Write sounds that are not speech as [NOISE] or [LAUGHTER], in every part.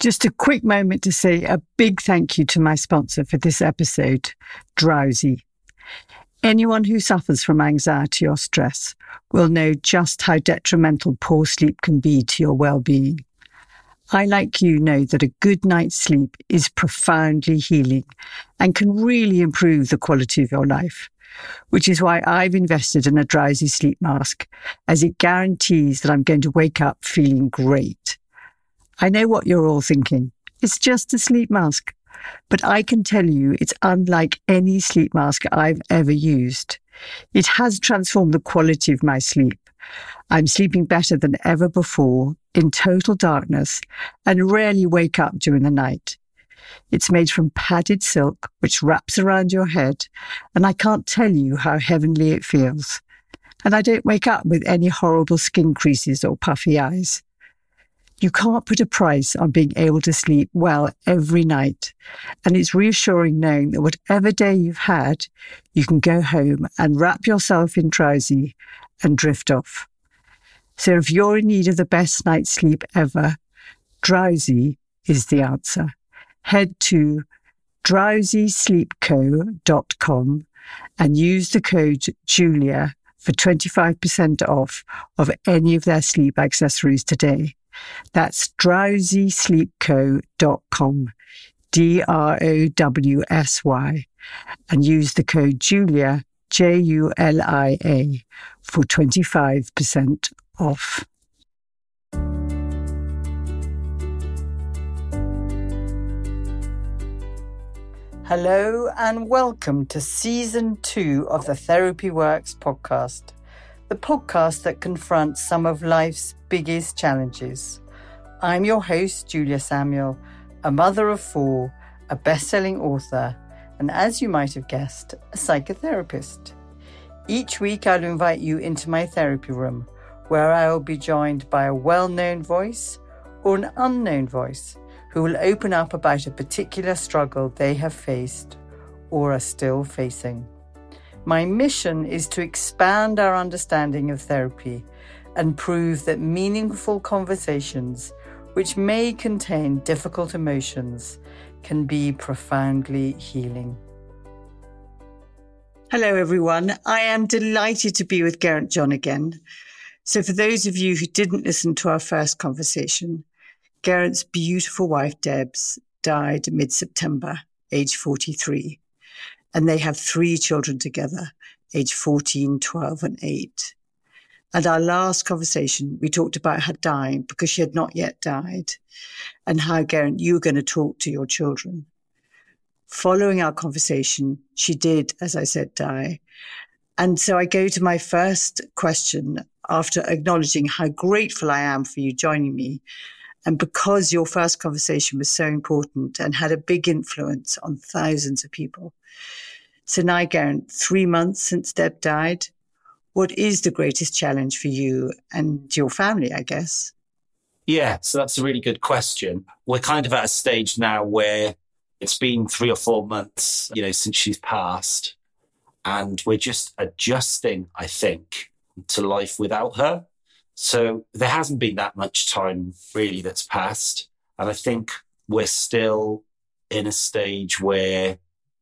Just a quick moment to say a big thank you to my sponsor for this episode, Drowsy. Anyone who suffers from anxiety or stress will know just how detrimental poor sleep can be to your well-being. I, like you, know that a good night's sleep is profoundly healing and can really improve the quality of your life, which is why I've invested in a drowsy sleep mask, as it guarantees that I'm going to wake up feeling great. I know what you're all thinking. It's just a sleep mask. But I can tell you it's unlike any sleep mask I've ever used. It has transformed the quality of my sleep. I'm sleeping better than ever before in total darkness and rarely wake up during the night. It's made from padded silk, which wraps around your head, and I can't tell you how heavenly it feels. And I don't wake up with any horrible skin creases or puffy eyes. You can't put a price on being able to sleep well every night. And it's reassuring knowing that whatever day you've had, you can go home and wrap yourself in drowsy and drift off. So if you're in need of the best night's sleep ever, drowsy is the answer. Head to drowsysleepco.com and use the code Julia for 25% off of any of their sleep accessories today. That's drowsysleepco.com, D R O W S Y, and use the code Julia, J U L I A, for 25% off. Hello and welcome to season two of the Therapy Works podcast, the podcast that confronts some of life's biggest challenges. I'm your host, Julia Samuel, a mother of four, a best selling author, and as you might have guessed, a psychotherapist. Each week, I'll invite you into my therapy room where I will be joined by a well known voice or an unknown voice who will open up about a particular struggle they have faced or are still facing. My mission is to expand our understanding of therapy and prove that meaningful conversations, which may contain difficult emotions, can be profoundly healing. Hello, everyone. I am delighted to be with Geraint John again. So, for those of you who didn't listen to our first conversation, Geraint's beautiful wife, Debs, died mid September, age 43. And they have three children together, age 14, 12, and 8. And our last conversation, we talked about her dying because she had not yet died, and how, Geraint, you were going to talk to your children. Following our conversation, she did, as I said, die. And so I go to my first question after acknowledging how grateful I am for you joining me. And because your first conversation was so important and had a big influence on thousands of people. So now, three months since Deb died, what is the greatest challenge for you and your family, I guess? Yeah, so that's a really good question. We're kind of at a stage now where it's been three or four months, you know, since she's passed. And we're just adjusting, I think, to life without her. So there hasn't been that much time really that's passed. And I think we're still in a stage where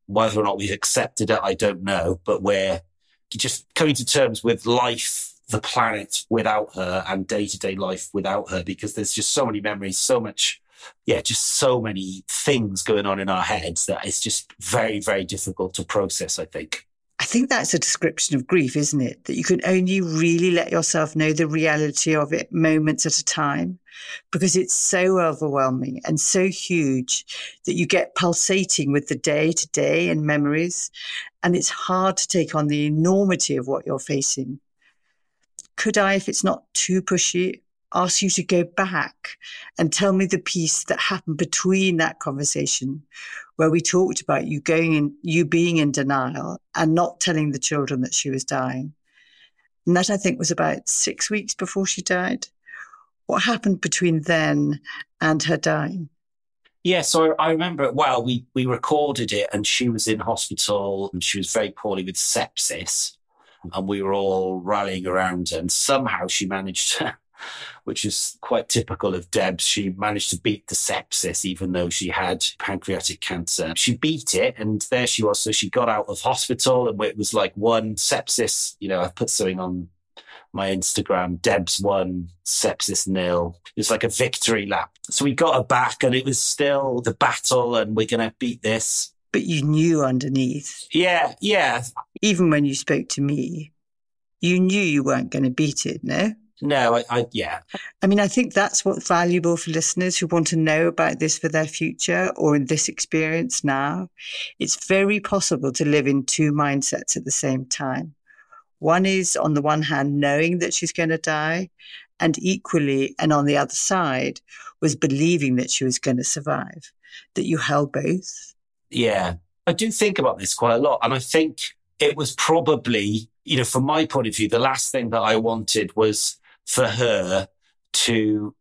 whether or not we've accepted it, I don't know, but we're just coming to terms with life, the planet without her and day to day life without her, because there's just so many memories, so much, yeah, just so many things going on in our heads that it's just very, very difficult to process, I think. I think that's a description of grief, isn't it? That you can only really let yourself know the reality of it moments at a time because it's so overwhelming and so huge that you get pulsating with the day to day and memories. And it's hard to take on the enormity of what you're facing. Could I, if it's not too pushy, ask you to go back and tell me the piece that happened between that conversation where we talked about you going in, you being in denial and not telling the children that she was dying. And that I think was about six weeks before she died. What happened between then and her dying? Yeah, so I remember well. We we recorded it, and she was in hospital, and she was very poorly with sepsis, and we were all rallying around, her and somehow she managed to which is quite typical of Debs. She managed to beat the sepsis, even though she had pancreatic cancer. She beat it, and there she was. So she got out of hospital, and it was like one sepsis. You know, I put something on my Instagram, Debs won, sepsis nil. It was like a victory lap. So we got her back, and it was still the battle, and we're going to beat this. But you knew underneath. Yeah, yeah. Even when you spoke to me, you knew you weren't going to beat it, no? No, I, I, yeah. I mean, I think that's what's valuable for listeners who want to know about this for their future or in this experience now. It's very possible to live in two mindsets at the same time. One is, on the one hand, knowing that she's going to die, and equally, and on the other side, was believing that she was going to survive. That you held both. Yeah, I do think about this quite a lot. And I think it was probably, you know, from my point of view, the last thing that I wanted was for her to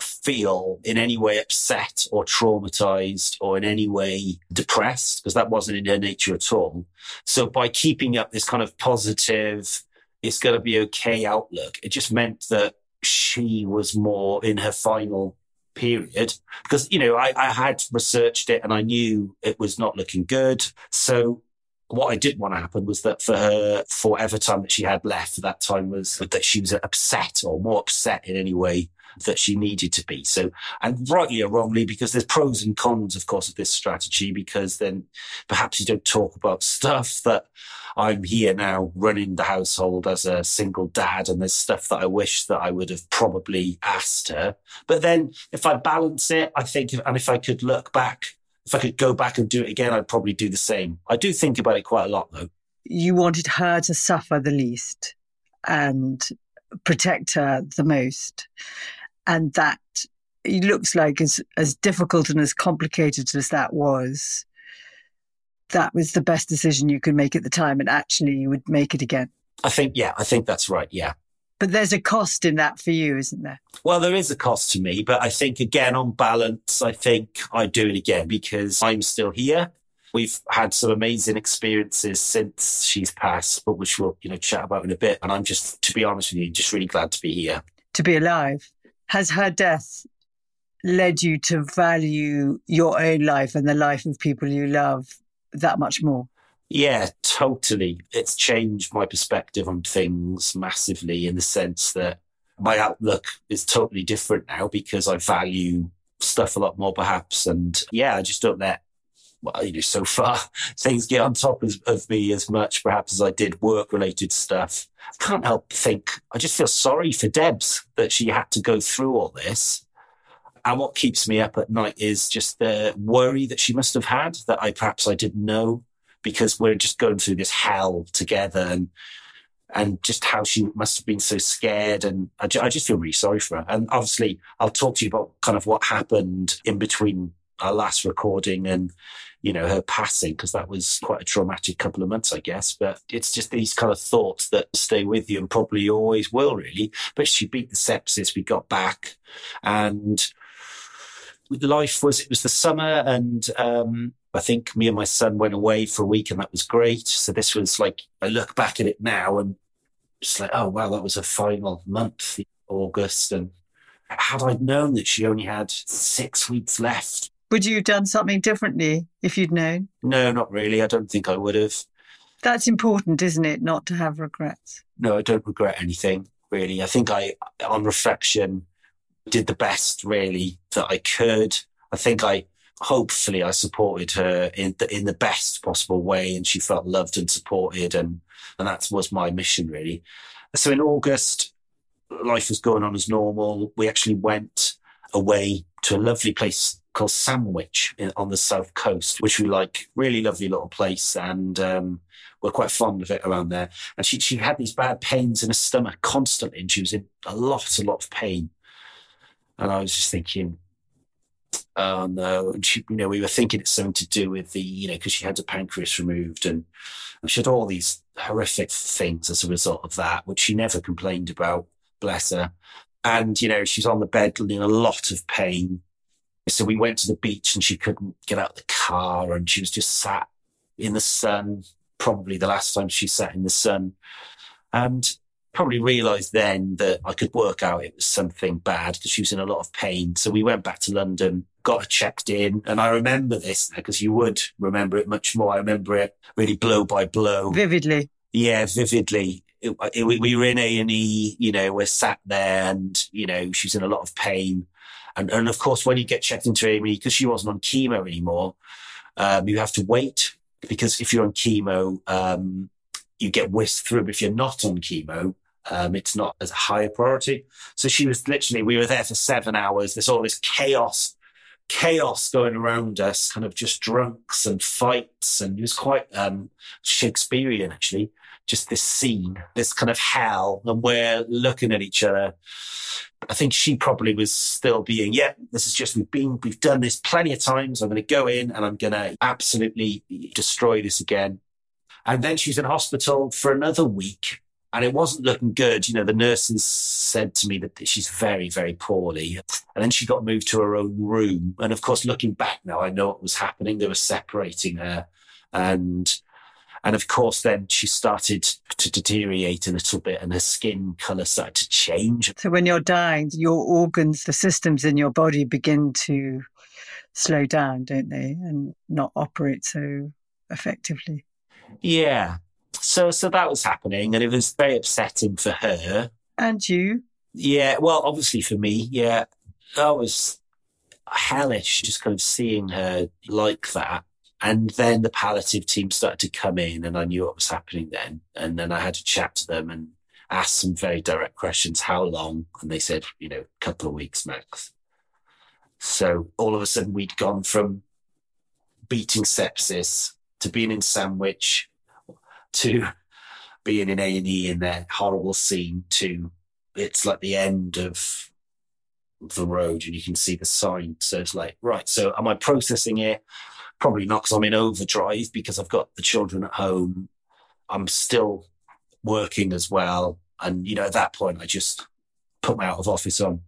feel in any way upset or traumatized or in any way depressed because that wasn't in her nature at all. So by keeping up this kind of positive, it's going to be okay outlook, it just meant that she was more in her final period because, you know, I, I had researched it and I knew it was not looking good. So what I didn't want to happen was that for her, for whatever time that she had left, that time was that she was upset or more upset in any way that she needed to be. So, and rightly or wrongly, because there's pros and cons, of course, of this strategy, because then perhaps you don't talk about [LAUGHS] stuff that I'm here now running the household as a single dad, and there's stuff that I wish that I would have probably asked her. But then if I balance it, I think, and if I could look back, if I could go back and do it again, I'd probably do the same. I do think about it quite a lot though. You wanted her to suffer the least and protect her the most and that it looks like as as difficult and as complicated as that was that was the best decision you could make at the time and actually you would make it again i think yeah i think that's right yeah but there's a cost in that for you isn't there? Well there is a cost to me but i think again on balance i think i do it again because i'm still here. We've had some amazing experiences since she's passed but which we'll you know chat about in a bit. And i'm just to be honest with you just really glad to be here. To be alive. Has her death led you to value your own life and the life of people you love that much more? Yeah, totally. It's changed my perspective on things massively in the sense that my outlook is totally different now because I value stuff a lot more, perhaps. And yeah, I just don't let, well, you know, so far [LAUGHS] things get on top of, of me as much, perhaps, as I did work related stuff. I can't help think, I just feel sorry for Debs that she had to go through all this. And what keeps me up at night is just the worry that she must have had that I perhaps I didn't know because we're just going through this hell together and and just how she must have been so scared. And I, I just feel really sorry for her. And obviously, I'll talk to you about kind of what happened in between our last recording and you know, her passing, because that was quite a traumatic couple of months, I guess. But it's just these kind of thoughts that stay with you and probably always will, really. But she beat the sepsis, we got back, and life was, it was the summer, and um, I think me and my son went away for a week, and that was great. So this was like, I look back at it now and just like, oh, wow, that was a final month, August. And had I known that she only had six weeks left, would you have done something differently if you'd known? No, not really. I don't think I would have. That's important, isn't it? Not to have regrets. No, I don't regret anything, really. I think I, on reflection, did the best, really, that I could. I think I, hopefully, I supported her in the, in the best possible way and she felt loved and supported. And, and that was my mission, really. So in August, life was going on as normal. We actually went away to a lovely place called Sandwich in, on the south coast, which we like. Really lovely little place, and um, we're quite fond of it around there. And she she had these bad pains in her stomach constantly, and she was in a lot, a lot of pain. And I was just thinking, no. And she, you know, we were thinking it's something to do with the, you know, because she had the pancreas removed and, and she had all these horrific things as a result of that, which she never complained about, bless her. And, you know, she's on the bed in a lot of pain. So we went to the beach and she couldn't get out of the car and she was just sat in the sun, probably the last time she sat in the sun. And probably realized then that I could work out it was something bad because she was in a lot of pain. So we went back to London, got her checked in. And I remember this because you would remember it much more. I remember it really blow by blow. Vividly. Yeah, vividly. It, it, we were in A&E, you know, we're sat there and, you know, she's in a lot of pain. And, and of course, when you get checked into A&E, because she wasn't on chemo anymore, um, you have to wait because if you're on chemo, um, you get whisked through. But If you're not on chemo, um, it's not as high a priority. So she was literally, we were there for seven hours. There's all this chaos, chaos going around us, kind of just drunks and fights. And it was quite um, Shakespearean, actually. Just this scene, this kind of hell. And we're looking at each other. I think she probably was still being, yeah, this is just, we've been, we've done this plenty of times. I'm going to go in and I'm going to absolutely destroy this again. And then she's in hospital for another week and it wasn't looking good. You know, the nurses said to me that she's very, very poorly. And then she got moved to her own room. And of course, looking back now, I know what was happening. They were separating her. And, and of course, then she started to deteriorate a little bit and her skin color started to change. So when you're dying, your organs, the systems in your body begin to slow down, don't they? And not operate so effectively. Yeah. So, so that was happening and it was very upsetting for her. And you? Yeah. Well, obviously for me, yeah, that was hellish just kind of seeing her like that. And then the palliative team started to come in and I knew what was happening then. And then I had to chat to them and ask some very direct questions. How long? And they said, you know, a couple of weeks max. So all of a sudden we'd gone from beating sepsis to being in Sandwich to being in A and E in that horrible scene to it's like the end of the road and you can see the sign. So it's like, right, so am I processing it? Probably not because I'm in overdrive because I've got the children at home. I'm still working as well. And, you know, at that point, I just put my out of office on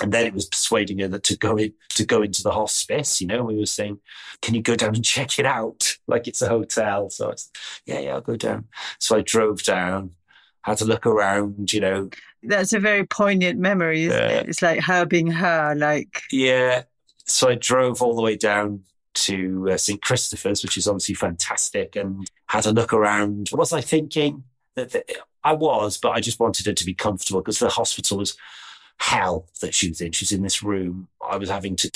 and then it was persuading her that to go in to go into the hospice. You know, we were saying, "Can you go down and check it out [LAUGHS] like it's a hotel?" So I was, yeah, yeah, I'll go down. So I drove down, had to look around. You know, that's a very poignant memory. Isn't uh, it? It's like her being her. Like yeah. So I drove all the way down to uh, St Christopher's, which is obviously fantastic, and had a look around. Was I thinking that, that I was, but I just wanted her to be comfortable because the hospital was hell that she was in. She's in this room. I was having to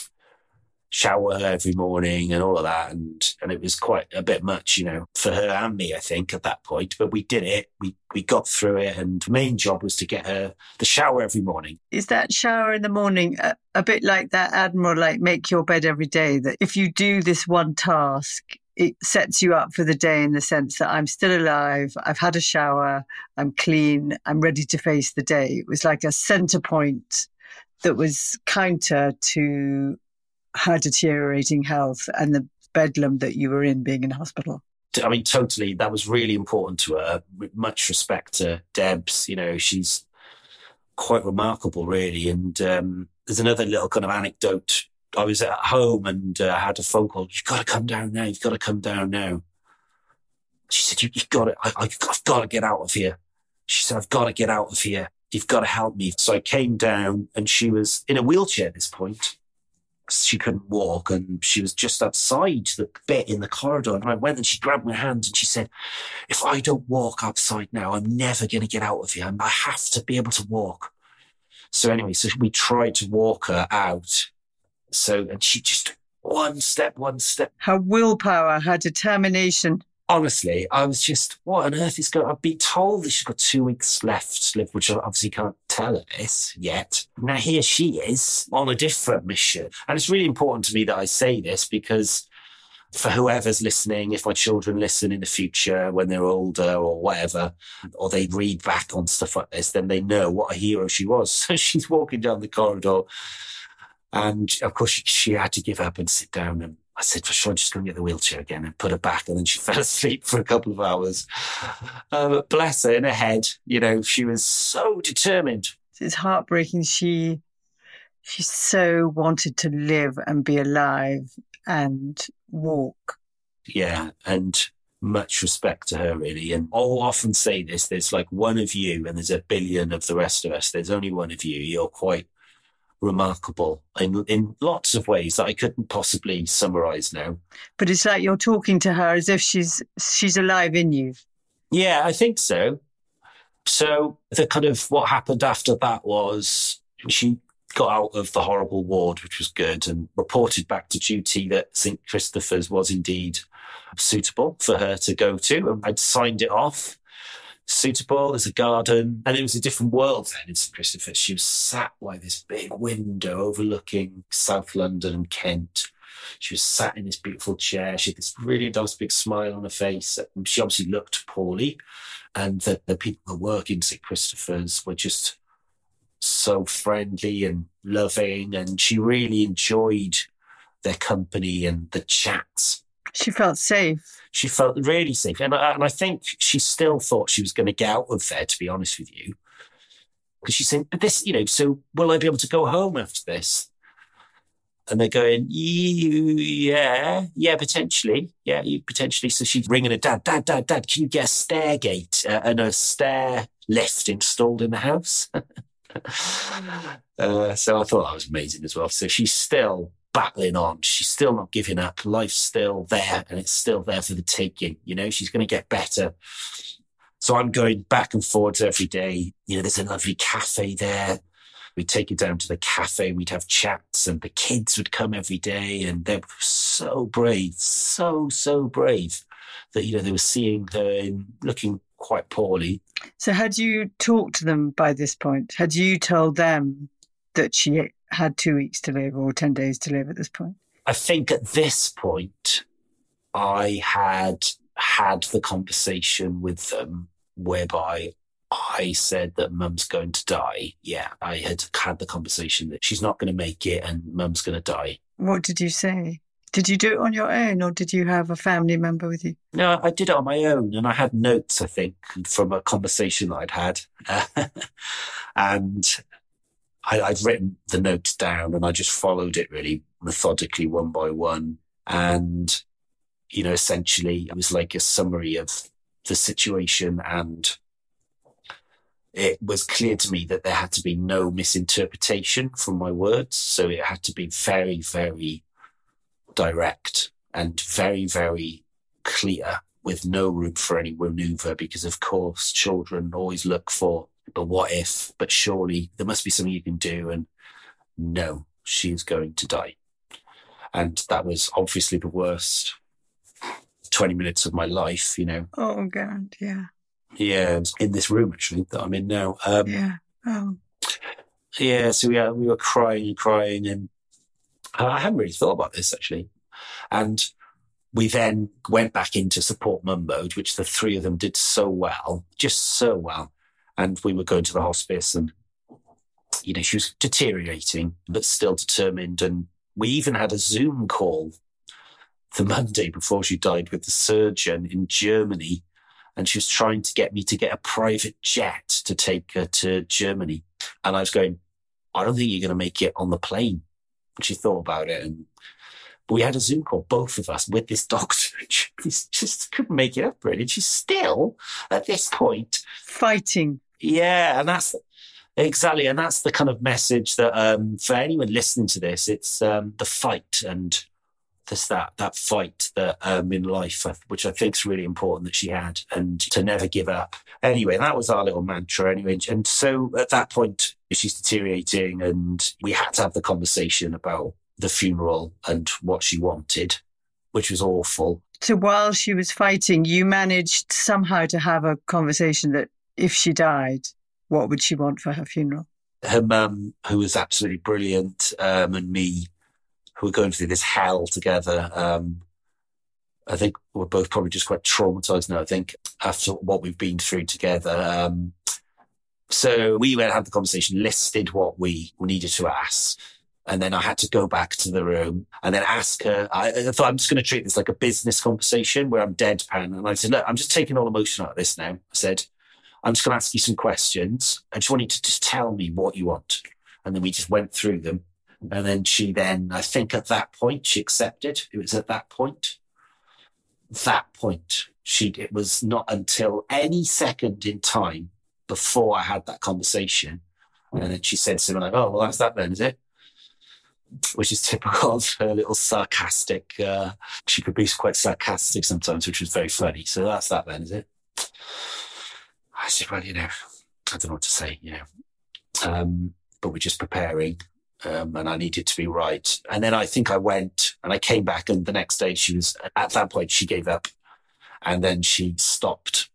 shower her every morning and all of that. And, and it was quite a bit much, you know, for her and me, I think, at that point. But we did it. We, we got through it. And main job was to get her the shower every morning. Is that shower in the morning a, a bit like that Admiral, like make your bed every day? That if you do this one task, it sets you up for the day in the sense that I'm still alive, I've had a shower, I'm clean, I'm ready to face the day. It was like a center point that was counter to her deteriorating health and the bedlam that you were in being in hospital. I mean, totally. That was really important to her. Much respect to Debs, you know, she's quite remarkable, really. And um, there's another little kind of anecdote I was at home and uh, I had a phone call. You've got to come down now. You've got to come down now. She said, you, have got to, I, I've got to get out of here. She said, I've got to get out of here. You've got to help me. So I came down and she was in a wheelchair at this point. She couldn't walk and she was just outside the bit in the corridor. And I went and she grabbed my hand and she said, if I don't walk outside now, I'm never going to get out of here. I have to be able to walk. So anyway, so we tried to walk her out so, and she just one step, one step. Her willpower, her determination. Honestly, I was just, what on earth is going I've been told that she's got two weeks left to live, which I obviously can't tell her this yet. Now here she is on a different mission. And it's really important to me that I say this because for whoever's listening, if my children listen in the future when they're older or whatever, or they read back on stuff like this, then they know what a hero she was. [LAUGHS] So she's walking down the corridor and of course, she, she, had to give up and sit down. And I said, for sure, I'm just going to get the wheelchair again and put her back. And then she [LAUGHS] fell asleep for a couple of hours. Uh, but bless her in her head, you know, she was so determined. It's heartbreaking. She, she so wanted to live and be alive and walk. Yeah. And much respect to her, really. And I'll often say this there's like one of you, and there's a billion of the rest of us. There's only one of you. You're quite remarkable in, in lots of ways that I couldn't possibly summarize now. But it's like you're talking to her as if she's she's alive in you. Yeah, I think so. So the kind of what happened after that was she got out of the horrible ward, which was good, and reported back to duty that St. Christopher's was indeed suitable for her to go to. And I'd signed it off. Suitable as a garden. And it was a different world then in St. Christopher's. She was sat by this big window overlooking South London and Kent. She was sat in this beautiful chair. She had this really nice big smile on her face. She obviously looked poorly. And the, the people that work in St. Christopher's were just so friendly and loving. And she really enjoyed their company and the chats. She felt safe. She felt really safe. And I, and I think she still thought she was going to get out of there, to be honest with you. Because she said, but this, you know, so will I be able to go home after this? And they're going, yeah, yeah, potentially. Yeah, you potentially. So she's ringing her dad, dad, dad, dad, can you get a stair gate uh, and a stair lift installed in the house? [LAUGHS] uh, so I thought that was amazing as well. So she's still battling on. She's still not giving up. Life's still there and it's still there for the taking. You know, she's going to get better. So I'm going back and forwards every day. You know, there's a lovely cafe there. We'd take her down to the cafe. We'd have chats and the kids would come every day and they were so brave, so, so brave that, you know, they were seeing her in looking quite poorly. So had you talked to them by this point? Had you told them that she had two weeks to live or 10 days to live at this point? I think at this point, I had had the conversation with them whereby I said that mum's going to die. Yeah, I had had the conversation that she's not going to make it and mum's going to die. What did you say? Did you do it on your own or did you have a family member with you? No, I did it on my own and I had notes, I think, from a conversation that I'd had. [LAUGHS] and I, I'd written the notes down and I just followed it really methodically one by one. And, you know, essentially it was like a summary of the situation and it was clear to me that there had to be no misinterpretation from my words. So it had to be very, very direct and very, very clear with no room for any maneuver because of course children always look for but what if? But surely there must be something you can do. And no, she's going to die. And that was obviously the worst 20 minutes of my life, you know. Oh, God, yeah. Yeah, in this room actually that I'm in now. Um, yeah. Oh. Yeah, so we, uh, we were crying and crying, and I hadn't really thought about this actually. And we then went back into support mum mode, which the three of them did so well, just so well and we were going to the hospice and you know she was deteriorating but still determined. And we even had a zoom call the [LAUGHS] monday before she died with the surgeon in germany and she was trying to get me to get a private jet to take her to germany. And i was going i don't think you're going to make it on the plane and she thought about it and but we had a Zoom call, both of us, with this doctor. [LAUGHS] She just couldn't make it up, really. And she's still, at this point, fighting. Yeah, and that's exactly, and that's the kind of message that um, for anyone listening to this, it's um, the fight and there's that that fight that um, in life, which I think is really important that she had, and to never give up. Anyway, that was our little mantra. Anyway, and so at that point, she's deteriorating, and we had to have the conversation about the funeral and what she wanted, which was awful. So while she was fighting, you managed somehow to have a conversation that if she died, what would she want for her funeral? Her mum, who was absolutely brilliant, um, and me, who were going through this hell together. Um, I think we're both probably just quite traumatized now, I think, after what we've been through together. Um, so we went and had the conversation, listed what we needed to ask. And then I had to go back to the room and then ask her. I, I thought I'm just going to treat this like a business conversation where I'm deadpan. And I said, look, I'm just taking all emotion out of this now. I said, I'm just going to ask you some questions. I just want you to just tell me what you want. And then we just went through them. And then she then, I think at that point, she accepted. It was at that point, that point she it was not until any second in time before I had that conversation. And then she said something like, Oh, well, that's that then, is it? Which is typical of her little sarcastic. Uh, she could be quite sarcastic sometimes, which was very funny. So that's that then, is it? I said, Well, you know, I don't know what to say, you know. Um, but we're just preparing. Um, and I needed to be right. And then I think I went and I came back and the next day she was, at that point, she gave up and then she stopped.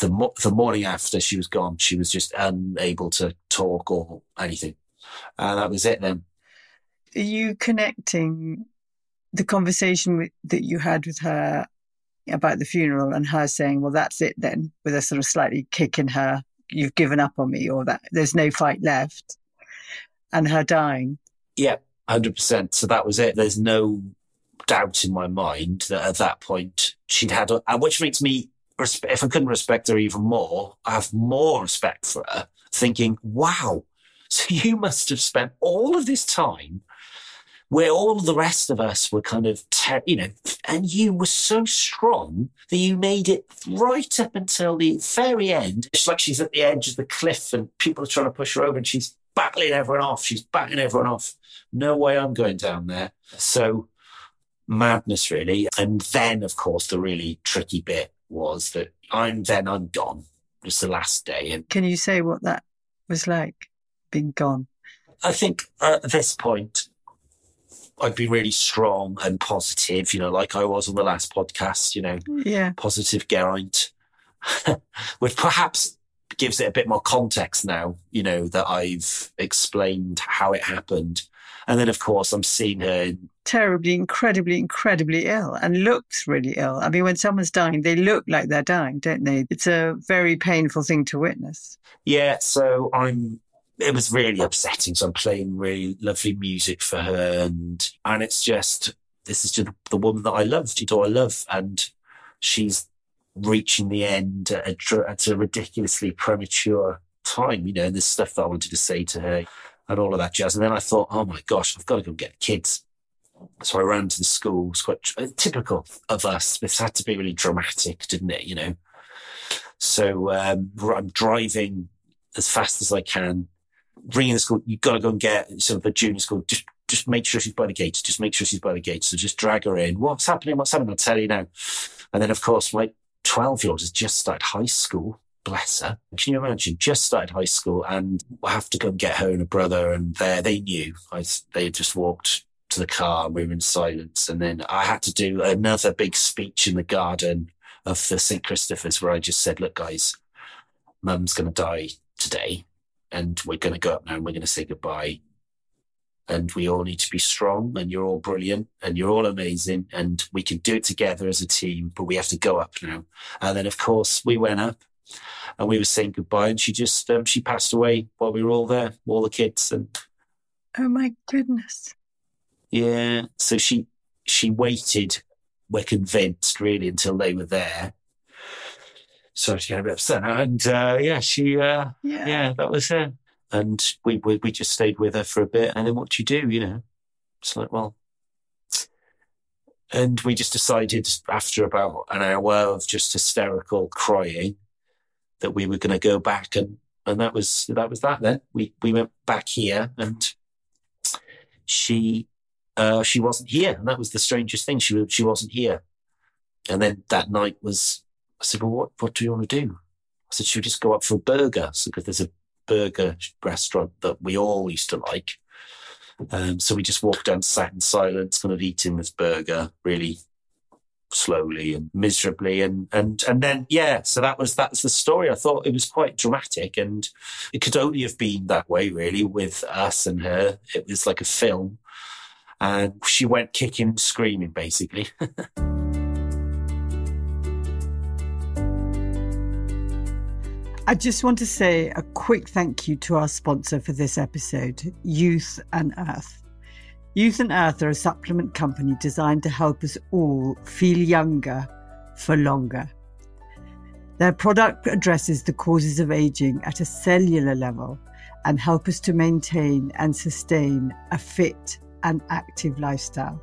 The, mo- the morning after she was gone, she was just unable to talk or anything. And that was it then. Are you connecting the conversation with, that you had with her about the funeral and her saying, well, that's it then, with a sort of slightly kick in her, you've given up on me, or that there's no fight left, and her dying? Yeah, 100%. So that was it. There's no doubt in my mind that at that point she'd had, a, which makes me, if I couldn't respect her even more, I have more respect for her, thinking, wow, [LAUGHS] so you must have spent all of this time where all the rest of us were kind of, ter- you know, and you were so strong that you made it right up until the very end. It's like she's at the edge of the cliff and people are trying to push her over and she's battling everyone off. She's batting everyone off. No way I'm going down there. So madness, really. And then, of course, the really tricky bit was that I'm then I'm gone. It was the last day. And can you say what that was like, being gone? I think at this point, I'd be really strong and positive, you know, like I was on the last podcast, you know, yeah, positive Geraint, [LAUGHS] which perhaps gives it a bit more context now, you know, that I've explained how it happened. And then, of course, I'm seeing her terribly, incredibly, incredibly ill and looks really ill. I mean, when someone's dying, they look like they're dying, don't they? It's a very painful thing to witness. Yeah. So I'm, it was really upsetting. So I'm playing really lovely music for her and, and it's just, this is just the woman that I loved, you know, I love. And she's reaching the end at a, at a ridiculously premature time, you know, and there's stuff that I wanted to say to her and all of that jazz. And then I thought, oh my gosh, I've got to go get the kids. So I ran to the school. It's quite typical of us. This had to be really dramatic, didn't it? You know. So um, I'm driving as fast as I can, ringing the school. You've got to go and get sort of the junior school. Just just make sure she's by the gate. Just make sure she's by the gate. So just drag her in. What's happening? What's happening? I'll tell you now. And then, of course, my 12 year old has just started high school bless her. Can you imagine? Just started high school and I have to go and get her and a brother. And there they knew. I, they just walked to the car and we were in silence. And then I had to do another big speech in the garden of the St. Christopher's where I just said, look, guys, mum's going to die today and we're going to go up now and we're going to say goodbye. And we all need to be strong and you're all brilliant and you're all amazing and we can do it together as a team, but we have to go up now. And then of course we went up and we were saying goodbye and she just, um, she passed away while we were all there, all the kids and. Oh my goodness. Yeah. So she, she waited, we're convinced really until they were there. So she got a bit upset. And, uh, yeah, she, uh, yeah. yeah, that was it. And we, we, we just stayed with her for a bit. And then what do you do? You know, it's like, well, and we just decided after about an hour of just hysterical crying that we were going to go back and, and that was, that was that then. We, we went back here and she, uh, she wasn't here. And that was the strangest thing. She, she wasn't here. And then that night was, I said, well, what, what do you want to do? I said, should we just go up for a burger? Because there's a burger restaurant that we all used to like. Um, so we just walked down, sat in silence, kind of eating this burger, really slowly and miserably and and and then yeah so that was that's the story i thought it was quite dramatic and it could only have been that way really with us and her it was like a film and she went kicking screaming basically [LAUGHS] I just want to say a quick thank you to our sponsor for this episode, Youth and Earth. Youth and Earth are a supplement company designed to help us all feel younger for longer. Their product addresses the causes of aging at a cellular level and help us to maintain and sustain a fit and active lifestyle.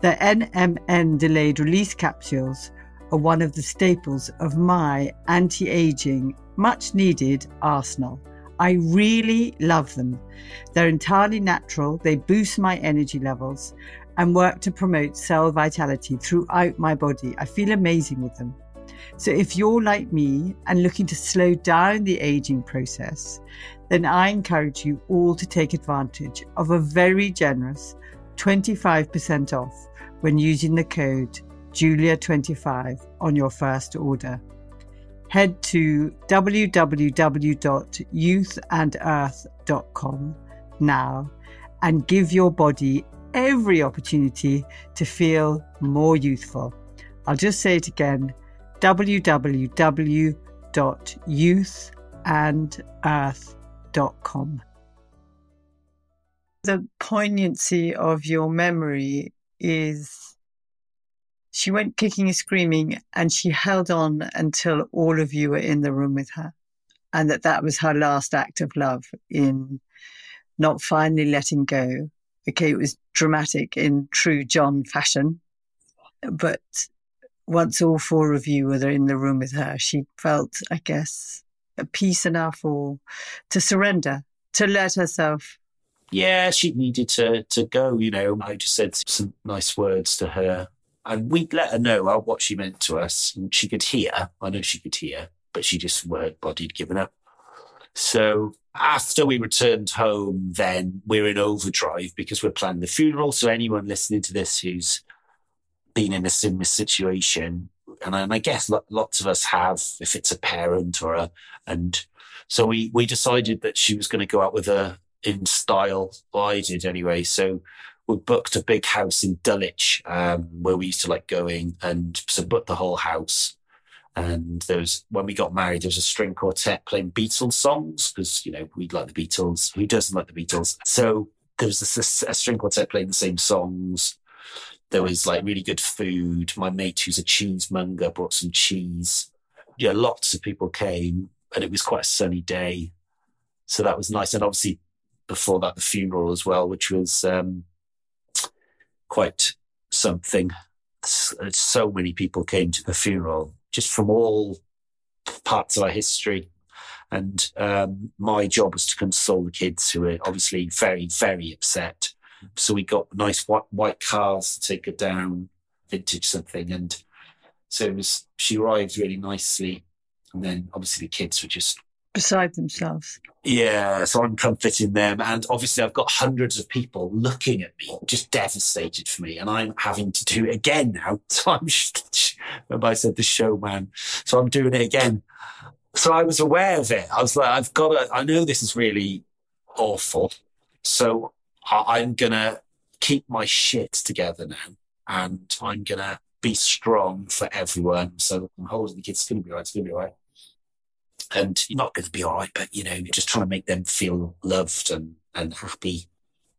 Their NMN delayed release capsules are one of the staples of my anti aging, much needed arsenal. I really love them. They're entirely natural, they boost my energy levels and work to promote cell vitality throughout my body. I feel amazing with them. So, if you're like me and looking to slow down the aging process, then I encourage you all to take advantage of a very generous 25% off when using the code Julia25 on your first order. Head to www.youthandearth.com now and give your body every opportunity to feel more youthful. I'll just say it again www.youthandearth.com. The poignancy of your memory is she went kicking and screaming and she held on until all of you were in the room with her. And that that was her last act of love in not finally letting go. Okay, it was dramatic in true John fashion. But once all four of you were in the room with her, she felt, I guess, at peace enough or to surrender, to let herself. Yeah, she needed to to go, you know. I just said some nice words to her and we'd let her know oh, what she meant to us. And she could hear. I know she could hear, but she just word bodied given up. So after we returned home, then we're in overdrive because we're planning the funeral. So anyone listening to this who's been in a similar situation, and I, and I guess lots of us have, if it's a parent or a, and so we, we decided that she was going to go out with a, in style. Well, I did anyway. So we booked a big house in Dulwich, um, where we used to like going and so booked the whole house. And there was, when we got married, there was a string quartet playing Beatles songs because, you know, we'd like the Beatles. Who doesn't like the Beatles? So there was a, string quartet playing the same songs. There was like really good food. My mate, who's a cheesemonger, brought some cheese. Yeah, lots of people came and it was quite a sunny day. So that was nice. And obviously before that, the funeral as well, which was, um, quite something. So many people came to the funeral just from all parts of our history. And um, my job was to console the kids who were obviously very, very upset. So we got nice white, white cars to take her down, vintage something. And so it was, she arrived really nicely. And then obviously the kids were just beside themselves. Yeah, so I'm comforting them. And obviously, I've got hundreds of people looking at me, just devastated for me. And I'm having to do it again now. So I'm, remember I said the showman. So I'm doing it again. So I was aware of it. I was like, I've got to, I know this is really awful. So I'm going to keep my shit together now. And I'm going to be strong for everyone. So I'm holding the kids. It's going to be all right. It's going to be all right and not going to be all right, but you know, just trying to make them feel loved and, and happy.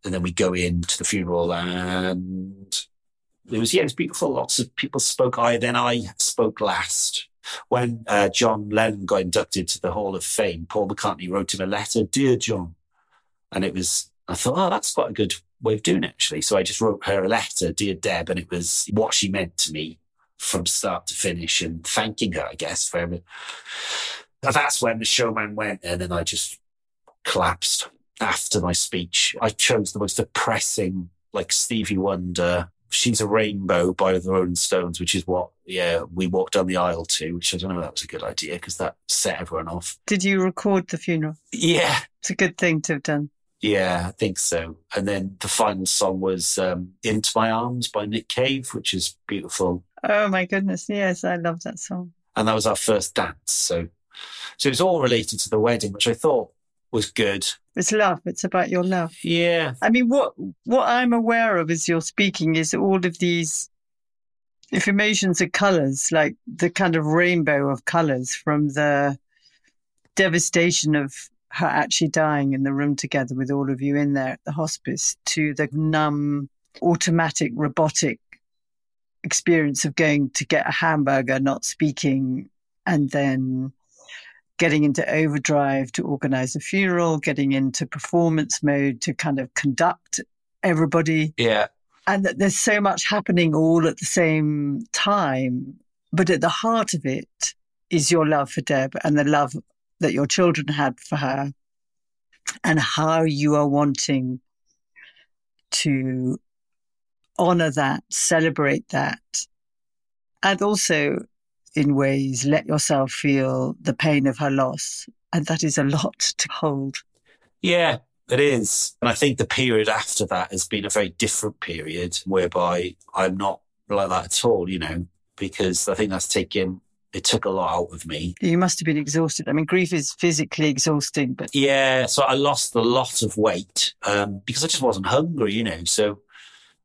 And then we go into the funeral and it was, yeah, it was beautiful. Lots of people spoke. I, then I spoke last. When uh, John Lennon got inducted to the Hall of Fame, Paul McCartney wrote him a letter, Dear John. And it was, I thought, oh, that's quite a good way of doing it, actually. So I just wrote her a letter, Dear Deb, and it was what she meant to me from start to finish and thanking her, I guess, for that's when the showman went, and then I just collapsed after my speech. I chose the most depressing, like Stevie Wonder. She's a Rainbow by the Rolling Stones, which is what, yeah, we walked down the aisle to, which I don't know if that was a good idea because that set everyone off. Did you record the funeral? Yeah. It's a good thing to have done. Yeah, I think so. And then the final song was um, Into My Arms by Nick Cave, which is beautiful. Oh my goodness. Yes, I love that song. And that was our first dance. So so it's all related to the wedding, which I thought was good. It's love. It's about your love. Yeah. I mean, what what I'm aware of as you're speaking is all of these if emotions are colors, like the kind of rainbow of colors from the devastation of her actually dying in the room together with all of you in there at the hospice to the numb, automatic, robotic experience of going to get a hamburger, not speaking, and then getting into overdrive to organize a funeral, getting into performance mode to kind of conduct everybody. Yeah. And that there's so much happening all at the same time. But at the heart of it is your love for Deb and the love that your children had for her and how you are wanting to honor that, celebrate that, and also in ways let yourself feel the pain of her loss. And that is a lot [LAUGHS] to hold. Yeah, it is. And I think the period after that has been a very different period whereby I'm not like that at all, you know, because I think that's taken it took a lot out of me. You must have been exhausted. I mean, grief is physically exhausting, but yeah. So I lost a lot of weight um, because I just wasn't hungry, you know. So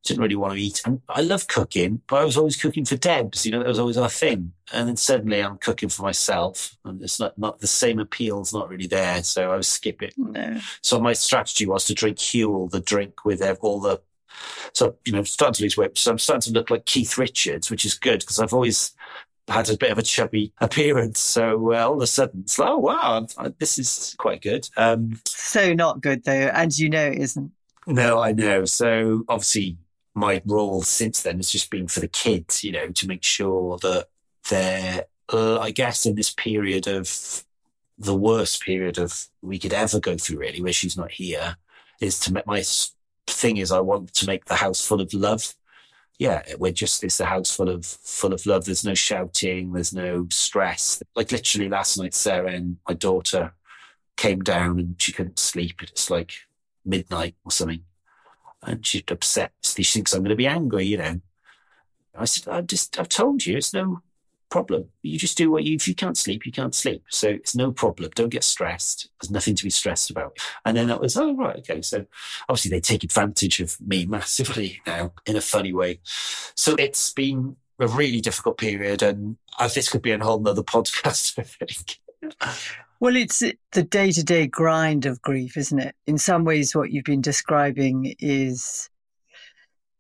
didn't really want to eat. And I love cooking, but I was always cooking for Debs. You know, that was always our thing. And then suddenly I'm cooking for myself, and it's not not the same appeal's not really there. So I was skipping. No. So my strategy was to drink Huel, the drink with all the. So you know, starting to lose weight. So I'm starting to look like Keith Richards, which is good because I've always had a bit of a chubby [LAUGHS] appearance. So uh, all of a sudden, it's like, oh wow, this is quite good. Um, so not good though, and you know it isn't. No, I know. So obviously, my role since then has just been for the kids, you know, to make sure that they're, uh, I guess, in this period of the worst period of we could ever go through, really, where she's not here, is to make my thing is I want to make the house full of love yeah, we're just, it's a house full of, full of love. There's no shouting. There's no stress. Like literally last night, Sarah and my daughter came down and she couldn't sleep. It's like midnight or something. And she's upset. She thinks I'm going to be angry, you know. I said, I've just, I've told you, it's no, problem. You just do what you, if you can't sleep, you can't sleep. So it's no problem. Don't get stressed. There's nothing to be stressed about. And then that was, oh, right. Okay. So obviously they take advantage of me massively now in a funny way. So it's been a really difficult period. And uh, this could be a whole nother [LAUGHS] podcast, I think. Well, it's the day to day grind of grief, isn't it? In some ways, what you've been describing is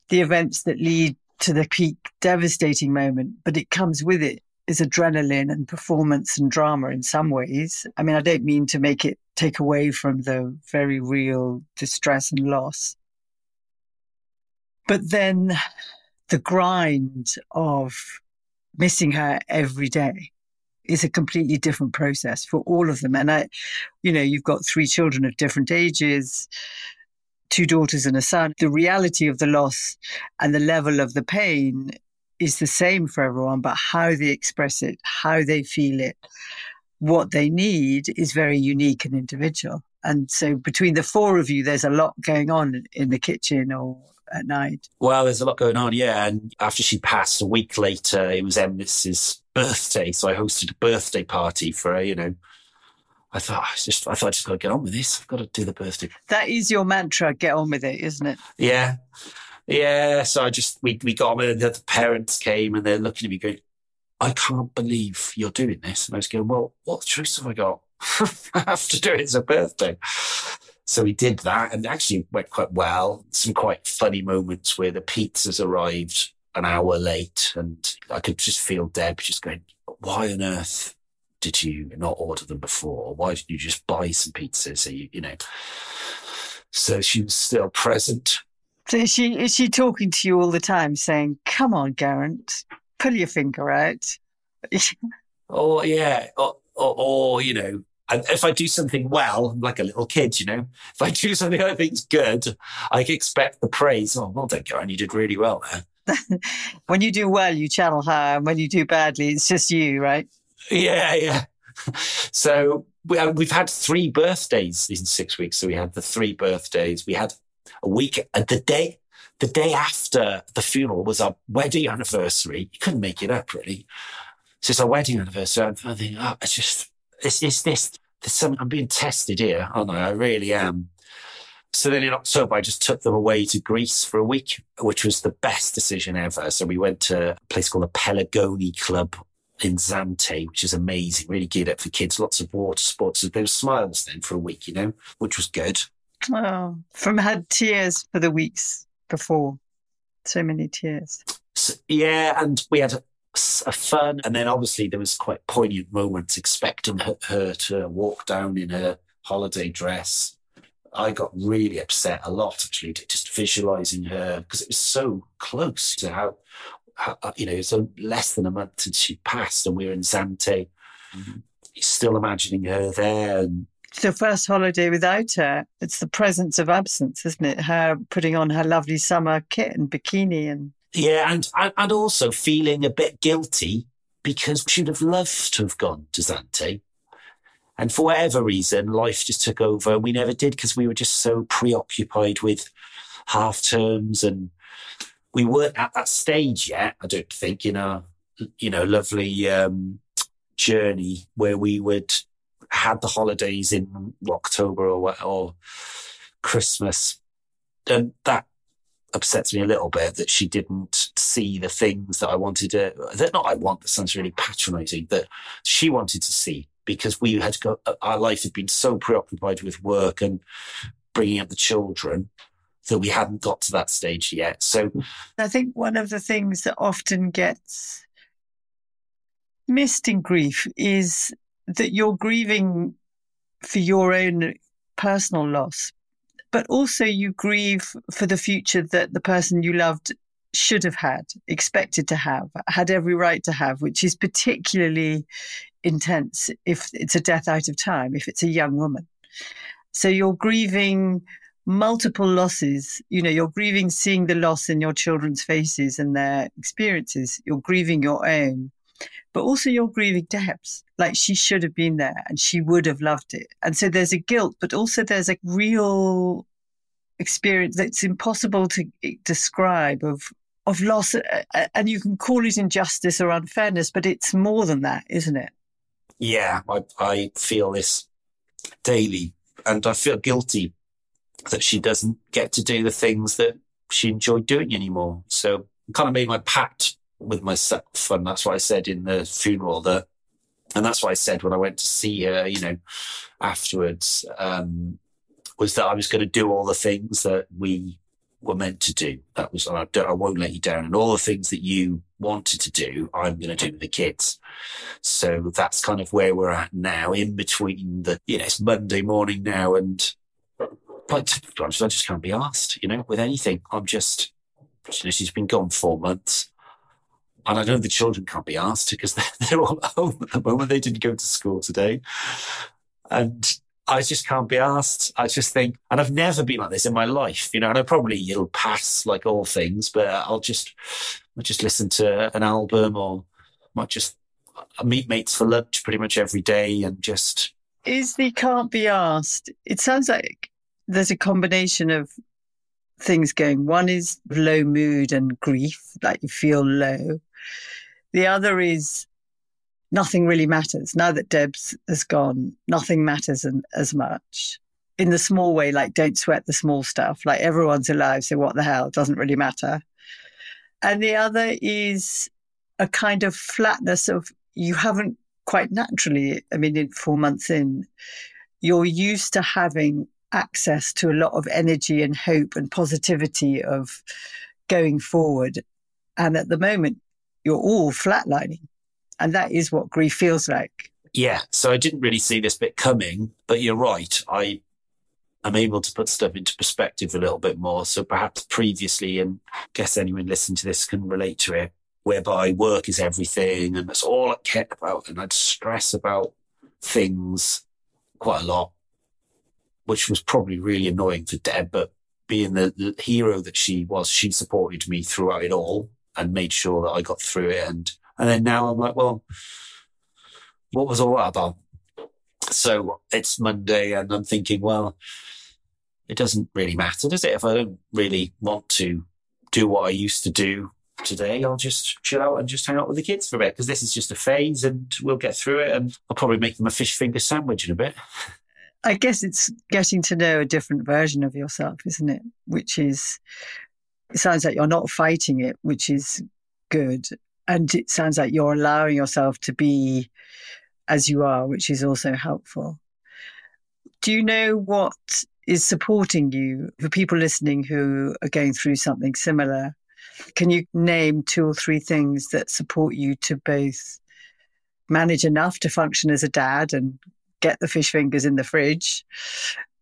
the events that lead to the peak devastating moment, but it comes with it is adrenaline and performance and drama in some ways. I mean, I don't mean to make it take away from the very real distress and loss. But then the grind of missing her every day is a completely different process for all of them. And I, you know, you've got three children of different ages two daughters and a son, the reality of the loss and the level of the pain is the same for everyone, but how they express it, how they feel it, what they need is very unique and individual. And so between the four of you, there's a lot going on in the kitchen or at night. Well, there's a lot going on, yeah. And after she passed a week later, it was Emma's birthday. So I hosted a birthday party for her, you know, I thought I just I thought I just got to get on with this. I've got to do the birthday. That is your mantra. Get on with it, isn't it? Yeah, yeah. So I just we we got on with it. The parents came and they're looking at me going, "I can't believe you're doing this." And I was going, "Well, what choice have I got? I have to do it. It's a birthday." So we did that, and actually went quite well. Some quite funny moments where the pizzas arrived an hour late, and I could just feel Deb just going, "Why on earth did you not order them before? Why did you just buy some pizzas? So you, you know. So she was still present. So is she is she talking to you all the time, saying, "Come on, Geraint, pull your finger out"? [LAUGHS] oh yeah, or, or, or you know, if I do something well, I'm like a little kid, you know, if I do something I think's good, I expect the praise. Oh, well done, Geraint, you did really well there. [LAUGHS] when you do well, you channel her, and when you do badly, it's just you, right? Yeah, yeah. [LAUGHS] So we, uh, had three birthdays in six weeks. So we had the three birthdays. We had a week, and uh, the day, the day after the funeral was our wedding anniversary. You couldn't make it up, really. So it's our wedding anniversary. I'm thinking, oh, it's just, it's, it's this, there's something, I'm being tested here, aren't I? I really am. So then in October, I just took them away to Greece for a week, which was the best decision ever. So we went to a place called the Peligoni Club in Zante, which is amazing, really geared up for kids. Lots of water sports. There were smiles then for a week, you know, which was good. Oh, from had tears for the weeks before. So many tears. So, yeah, and we had a, a, fun, and then obviously there was quite poignant moments expecting her, her to walk down in her holiday dress. I got really upset a lot actually, just visualizing her because it was so close to how uh, you know, it's a, less than a month since she passed, and we were in Zante. Mm-hmm. Still imagining her there, and it's the first holiday without her. It's the presence of absence, isn't it? Her putting on her lovely summer kit and bikini and yeah, and and also feeling a bit guilty because she'd have loved to have gone to Zante. And for whatever reason, life just took over. and We never did because we were just so preoccupied with half terms and we weren't at that stage yet, I don't think, in our, you know, lovely um, journey where we would had the holidays in October or, or Christmas. And that upsets me a little bit that she didn't see the things that I wanted to, that not I want, that sounds really patronizing, that she wanted to see because we had to go, uh, our life had been so preoccupied with work and bringing up the children that we hadn't got to that stage yet. So I think one of the things that often gets missed in grief is that you're grieving for your own personal loss, but also you grieve for the future that the person you loved should have had, expected to have, had every right to have, which is particularly intense if it's a death out of time, if it's a young woman. So you're grieving multiple losses. You know, you're grieving seeing the loss in your children's faces and their experiences. You're grieving your own, but also you're grieving Deb's. Like she should have been there and she would have loved it. And so there's a guilt, but also there's a real experience that's impossible to eh, describe of of loss eh, eh, and you can call it injustice or unfairness but it's more than that isn't it yeah, I, I feel this daily and I feel guilty that she doesn't get to do the things that she enjoyed doing anymore. So kind of made my pact with myself. And that's what I said in the funeral that, and that's what I said when I went to see her, you know, afterwards, um, was that I was going to do all the things that we were meant to do. That was, I, I won't let you down. And all the things that you wanted to do, I'm going to do with the kids. So that's kind of where we're at now in between the, you know, it's Monday morning now and, but I just can't be asked, you know, with anything. I'm just, you know, she's been gone four months. And I know the children can't be asked because [LAUGHS] they're, they're all at home at the moment. They didn't go to school today. And I just can't be asked. I just think, and I've never been like this in my life, you know, and I probably it'll pass like all things, but I'll just, I'll just listen to an album or might just meet mates for lunch pretty much every day and just. Is the can't be asked? It sounds like there's a combination of things going. One is low mood and grief, like you feel low. The other is nothing really matters. Now that Deb's has gone, nothing matters as much. In the small way, like don't sweat the small stuff. Like everyone's alive, so what the hell? Doesn't really matter. And the other is a kind of flatness of you haven't quite naturally, I mean, in four months in, you're used to having access to a lot of energy and hope and positivity of going forward. And at the moment, you're all flatlining. And that is what grief feels like. Yeah. So I didn't really see this bit coming, but you're right. I am able to put stuff into perspective a little bit more. So perhaps previously, and I guess anyone listening to this can relate to it, whereby work is everything and that's all I cared about. And I'd stress about things quite a lot, which was probably really annoying for Deb, but being the, the hero that she was, she supported me throughout it all and made sure that I got through it and and then now I'm like, well, what was all that about? So it's Monday and I'm thinking, well, it doesn't really matter, does it? If I don't really want to do what I used to do today, I'll just chill out and just hang out with the kids for a bit because this is just a phase and we'll get through it. And I'll probably make them a fish finger sandwich in a bit. I guess it's getting to know a different version of yourself, isn't it? Which is, it sounds like you're not fighting it, which is good and it sounds like you're allowing yourself to be as you are, which is also helpful. Do you know what is supporting you for people listening who are going through something similar? Can you name two or three things that support you to both manage enough to function as a dad and get the fish fingers in the fridge,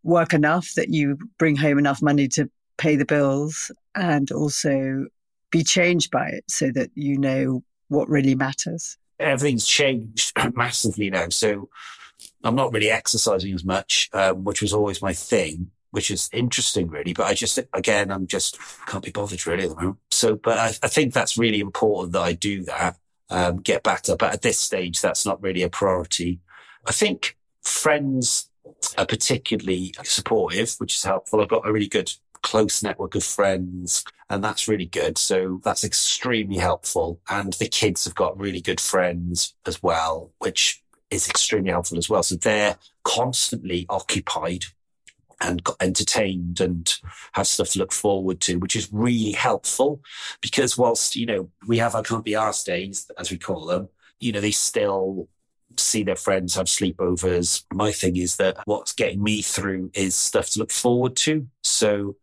work enough that you bring home enough money to pay the bills, and also be changed by it so that you know what really matters? Everything's changed [CLEARS THROAT] massively now. So I'm not really exercising as much, um, which was always my thing, which is interesting, really. But I just, again, I'm just can't be bothered really at the moment. So, but I, I think that's really important that I do that, um, get better. But at this stage, that's not really a priority. I think friends are particularly supportive, which is helpful. I've got a really good close network of friends and that's really good. So that's extremely helpful. And the kids have got really good friends as well, which is extremely helpful as well. So they're constantly occupied and entertained and have stuff to look forward to, which is really helpful because whilst, you know, we have our can't be days, as we call them, you know, they still see their friends have sleepovers. My thing is that what's getting me through is stuff to look forward to. So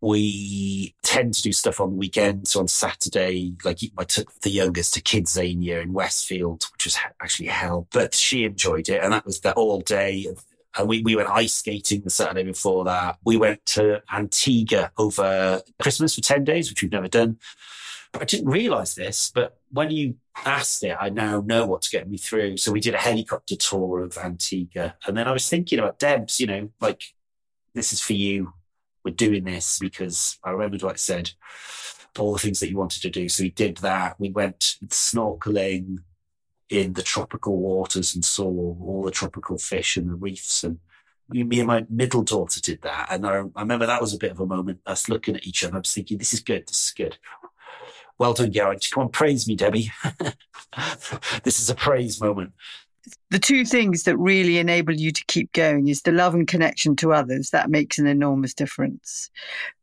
we tend to do stuff on the weekend. So on Saturday, like I took the youngest to Kidzania in Westfield, which was actually hell, but she enjoyed it. And that was the all day. And we, we went ice skating the Saturday before that. We went to Antigua over Christmas for 10 days, which we've never done. I didn't realize this, but when you asked it, I now know what's getting me through. So we did a helicopter tour of Antigua. And then I was thinking about Debs, you know, like, this is for you we're doing this because I remembered what I said, all the things that you wanted to do. So we did that. We went snorkeling in the tropical waters and saw all the tropical fish and the reefs. And me and my middle daughter did that. And I, I remember that was a bit of a moment, us looking at each other. I was thinking, this is good. This is good. Well done, Geraint. Come on, praise me, Debbie. [LAUGHS] this is a praise moment the two things that really enable you to keep going is the love and connection to others. That makes an enormous difference.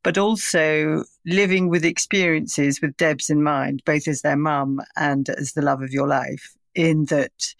But also living with experiences with Debs in mind, both as their mum and as the love of your life, in that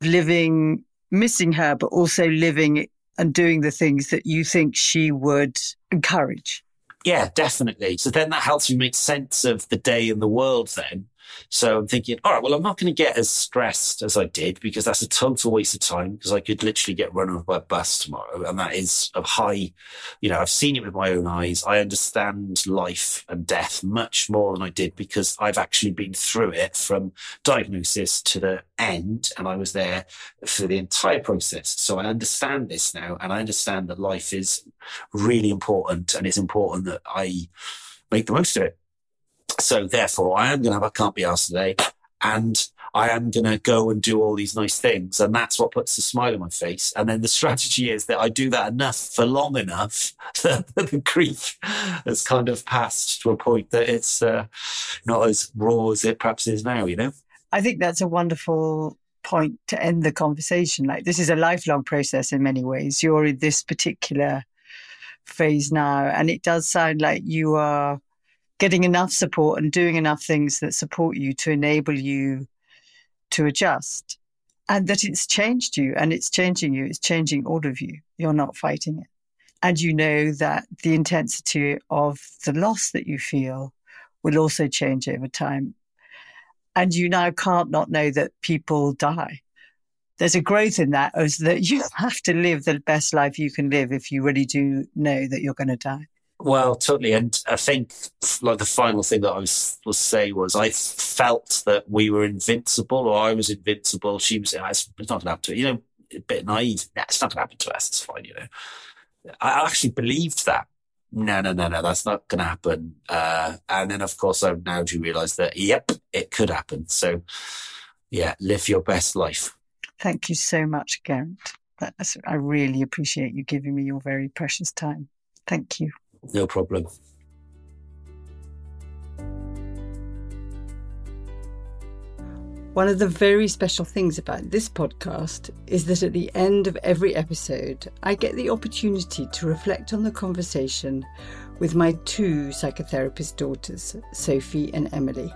living, missing her, but also living and doing the things that you think she would encourage. Yeah, definitely. So then that helps you make sense of the day and the world then so I'm thinking, all right, well, I'm not going to get as stressed as I did because that's a total waste of time because I could literally get run over by a bus tomorrow. And that is a high, you know, I've seen it with my own eyes. I understand life and death much more than I did because I've actually been through it from diagnosis to the end. And I was there for the entire process. So I understand this now and I understand that life is really important and it's important that I make the most of it. So therefore, I am going to have a can't be asked today, and I am going to go and do all these nice things, and that's what puts a smile on my face. And then the [LAUGHS] strategy is that I do that enough for long enough [LAUGHS] that the grief has kind of passed to a point that it's uh, not as raw as it perhaps is now. You know, I think that's a wonderful point to end the conversation. Like this is a lifelong process in many ways. You're in this particular phase now, and it does sound like you are getting enough support and doing enough things that support you to enable you to adjust and that it's changed you and it's changing you it's changing all of you. You're not fighting it. And you know that the intensity of the loss that you feel will also change over time. And you now can't not know that people die. There's a growth in that is that you [LAUGHS] have to live the best life you can live if you really do know that you're going to die well, totally. And I think like the final thing that I was, was say was I felt that we were invincible or I was invincible. She was, it's not going to happen to. You know, a bit naive. Nah, it's not going to happen to us. It's fine. You know, I actually believed that. No, no, no, no, that's not going to happen. Uh, and then of course I now do realize that, yep, it could happen. So yeah, live your best life. Thank you so much, Geraint. I really appreciate you giving me your very precious time. Thank you. No problem. One of the very special things about this podcast is that at the end of every episode, I get the opportunity to reflect on the conversation with my two psychotherapist daughters, Sophie and Emily.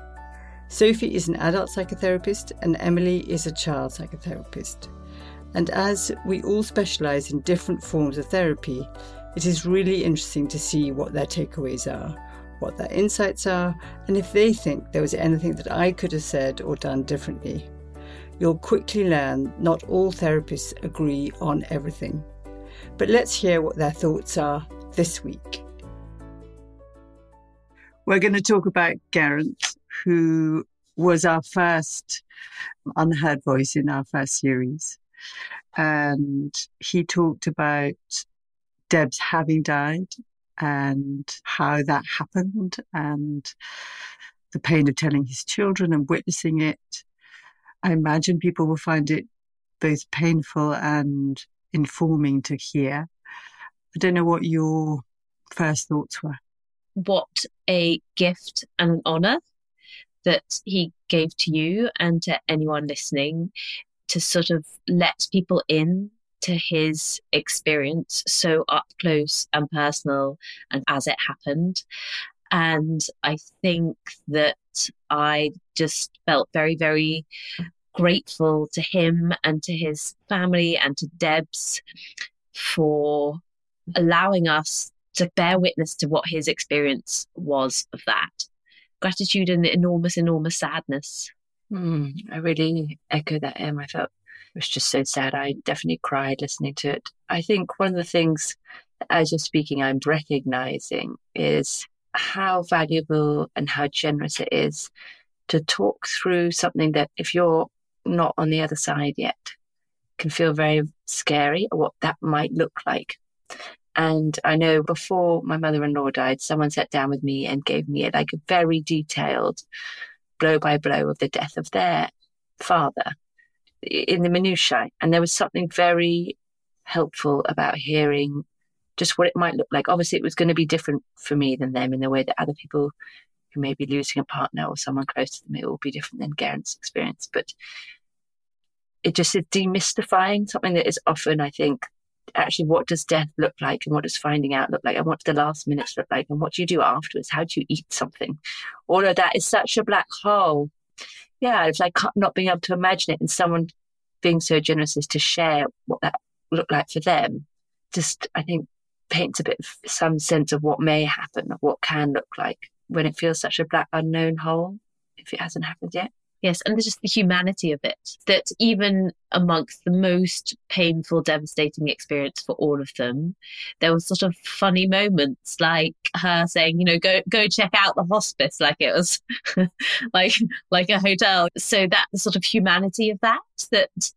Sophie is an adult psychotherapist, and Emily is a child psychotherapist. And as we all specialise in different forms of therapy, it is really interesting to see what their takeaways are, what their insights are, and if they think there was anything that I could have said or done differently. You'll quickly learn not all therapists agree on everything. But let's hear what their thoughts are this week. We're going to talk about Geraint, who was our first unheard voice in our first series. And he talked about Deb's having died and how that happened and the pain of telling his children and witnessing it. I imagine people will find it both painful and informing to hear. I don't know what your first thoughts were. What a gift and an honour that he gave to you and to anyone listening to sort of let people in to his experience so up close and personal and as it happened. And I think that I just felt very, very grateful to him and to his family and to Debs for allowing us to bear witness to what his experience was of that. Gratitude and enormous, enormous sadness. Mm, I really echo that, Em. I felt was just so sad. I definitely cried listening to it. I think one of the things, as you're speaking, I'm recognizing is how valuable and how generous it is to talk through something that, if you're not on the other side yet, can feel very scary or what that might look like. And I know before my mother in law died, someone sat down with me and gave me like a very detailed blow by blow of the death of their father in the minutiae. And there was something very helpful about hearing just what it might look like. Obviously, it was going to be different for me than them in the way that other people who may be losing a partner or someone close to them, it will be different than Geraint's experience. But it just is demystifying something that is often, I think, actually what does death look like and what does finding out look like and what do the last minutes look like and what do you do afterwards? How do you eat something? All of that is such a black hole. Yeah, it's like not being able to imagine it and someone being so generous as to share what that looked like for them. Just, I think, paints a bit of some sense of what may happen, of what can look like when it feels such a black unknown hole, if it hasn't happened yet. Yes, and there's just the humanity of it that even amongst the most painful, devastating experience for all of them, there were sort of funny moments, like her saying, you know, go go check out the hospice, like it was [LAUGHS] like like a hotel. So that the sort of humanity of that that